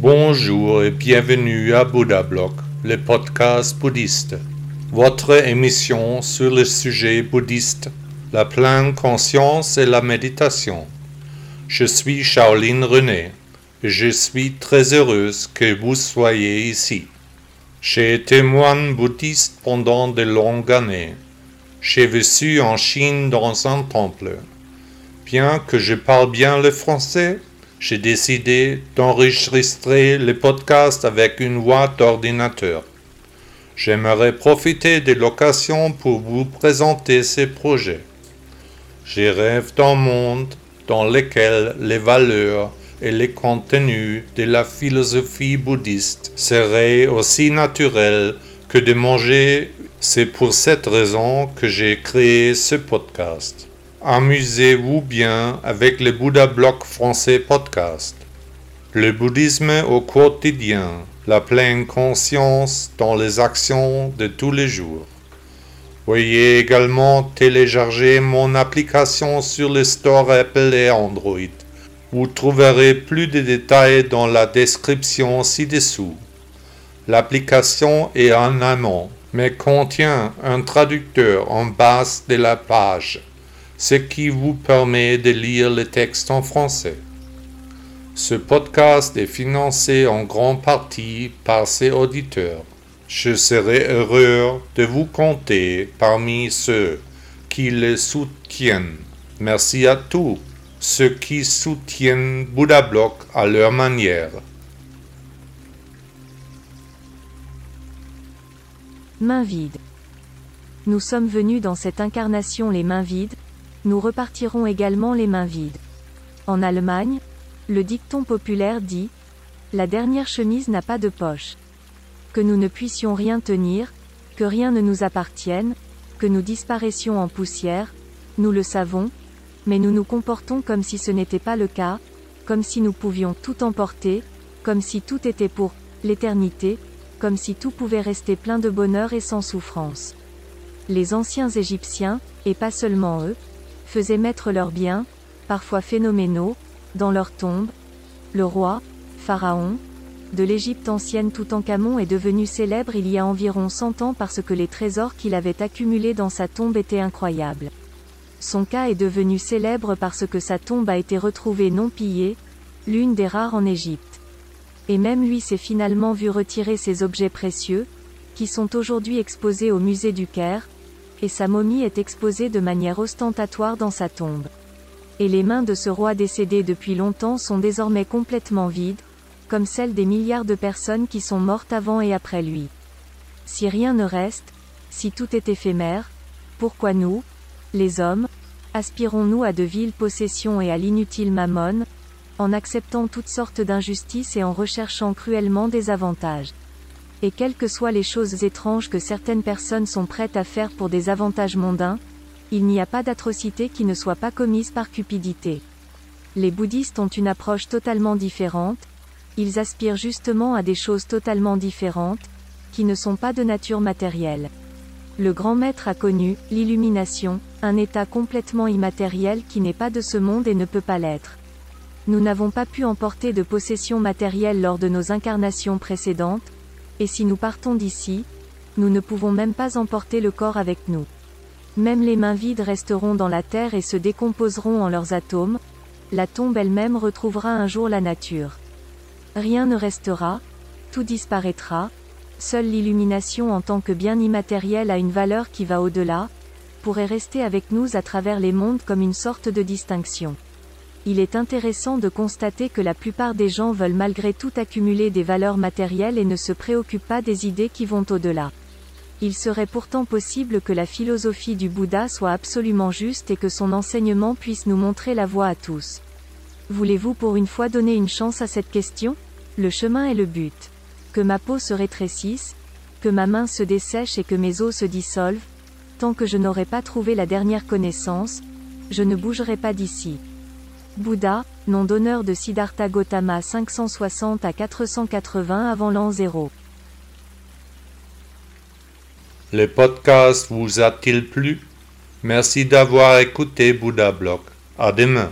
Bonjour et bienvenue à Bouddha Blog, le podcast bouddhiste. Votre émission sur le sujet bouddhiste, la pleine conscience et la méditation. Je suis Shaolin René et je suis très heureuse que vous soyez ici. J'ai été moine bouddhiste pendant de longues années. J'ai vécu en Chine dans un temple. Bien que je parle bien le français, j'ai décidé d'enregistrer le podcast avec une voix d'ordinateur. J'aimerais profiter de l'occasion pour vous présenter ces projets. Je rêve d'un monde dans lequel les valeurs et les contenus de la philosophie bouddhiste seraient aussi naturels que de manger. C'est pour cette raison que j'ai créé ce podcast. Amusez-vous bien avec le Bouddha Bloc français podcast. Le bouddhisme au quotidien, la pleine conscience dans les actions de tous les jours. Veuillez également télécharger mon application sur le store Apple et Android. Vous trouverez plus de détails dans la description ci-dessous. L'application est en amont, mais contient un traducteur en bas de la page ce qui vous permet de lire le texte en français. Ce podcast est financé en grande partie par ses auditeurs. Je serai heureux de vous compter parmi ceux qui le soutiennent. Merci à tous ceux qui soutiennent Bouddha Block à leur manière. Main vide. Nous sommes venus dans cette incarnation les mains vides, nous repartirons également les mains vides. En Allemagne, le dicton populaire dit ⁇ La dernière chemise n'a pas de poche ⁇ Que nous ne puissions rien tenir, que rien ne nous appartienne, que nous disparaissions en poussière, nous le savons, mais nous nous comportons comme si ce n'était pas le cas, comme si nous pouvions tout emporter, comme si tout était pour l'éternité, comme si tout pouvait rester plein de bonheur et sans souffrance. Les anciens Égyptiens, et pas seulement eux, faisaient mettre leurs biens, parfois phénoménaux, dans leurs tombes. Le roi, Pharaon, de l'Égypte ancienne Toutankhamon est devenu célèbre il y a environ 100 ans parce que les trésors qu'il avait accumulés dans sa tombe étaient incroyables. Son cas est devenu célèbre parce que sa tombe a été retrouvée non pillée, l'une des rares en Égypte. Et même lui s'est finalement vu retirer ses objets précieux, qui sont aujourd'hui exposés au musée du Caire, et sa momie est exposée de manière ostentatoire dans sa tombe. Et les mains de ce roi décédé depuis longtemps sont désormais complètement vides, comme celles des milliards de personnes qui sont mortes avant et après lui. Si rien ne reste, si tout est éphémère, pourquoi nous, les hommes, aspirons-nous à de viles possessions et à l'inutile mammon, en acceptant toutes sortes d'injustices et en recherchant cruellement des avantages? Et quelles que soient les choses étranges que certaines personnes sont prêtes à faire pour des avantages mondains, il n'y a pas d'atrocité qui ne soit pas commise par cupidité. Les bouddhistes ont une approche totalement différente, ils aspirent justement à des choses totalement différentes, qui ne sont pas de nature matérielle. Le grand maître a connu, l'illumination, un état complètement immatériel qui n'est pas de ce monde et ne peut pas l'être. Nous n'avons pas pu emporter de possession matérielle lors de nos incarnations précédentes, et si nous partons d'ici, nous ne pouvons même pas emporter le corps avec nous. Même les mains vides resteront dans la terre et se décomposeront en leurs atomes, la tombe elle-même retrouvera un jour la nature. Rien ne restera, tout disparaîtra, seule l'illumination en tant que bien immatériel a une valeur qui va au-delà, pourrait rester avec nous à travers les mondes comme une sorte de distinction il est intéressant de constater que la plupart des gens veulent malgré tout accumuler des valeurs matérielles et ne se préoccupent pas des idées qui vont au-delà. Il serait pourtant possible que la philosophie du Bouddha soit absolument juste et que son enseignement puisse nous montrer la voie à tous. Voulez-vous pour une fois donner une chance à cette question? Le chemin est le but. Que ma peau se rétrécisse, que ma main se dessèche et que mes os se dissolvent, tant que je n'aurai pas trouvé la dernière connaissance, je ne bougerai pas d'ici. Bouddha, nom d'honneur de Siddhartha Gautama 560 à 480 avant l'an 0. Le podcast vous a-t-il plu? Merci d'avoir écouté Bouddha Blog. À demain.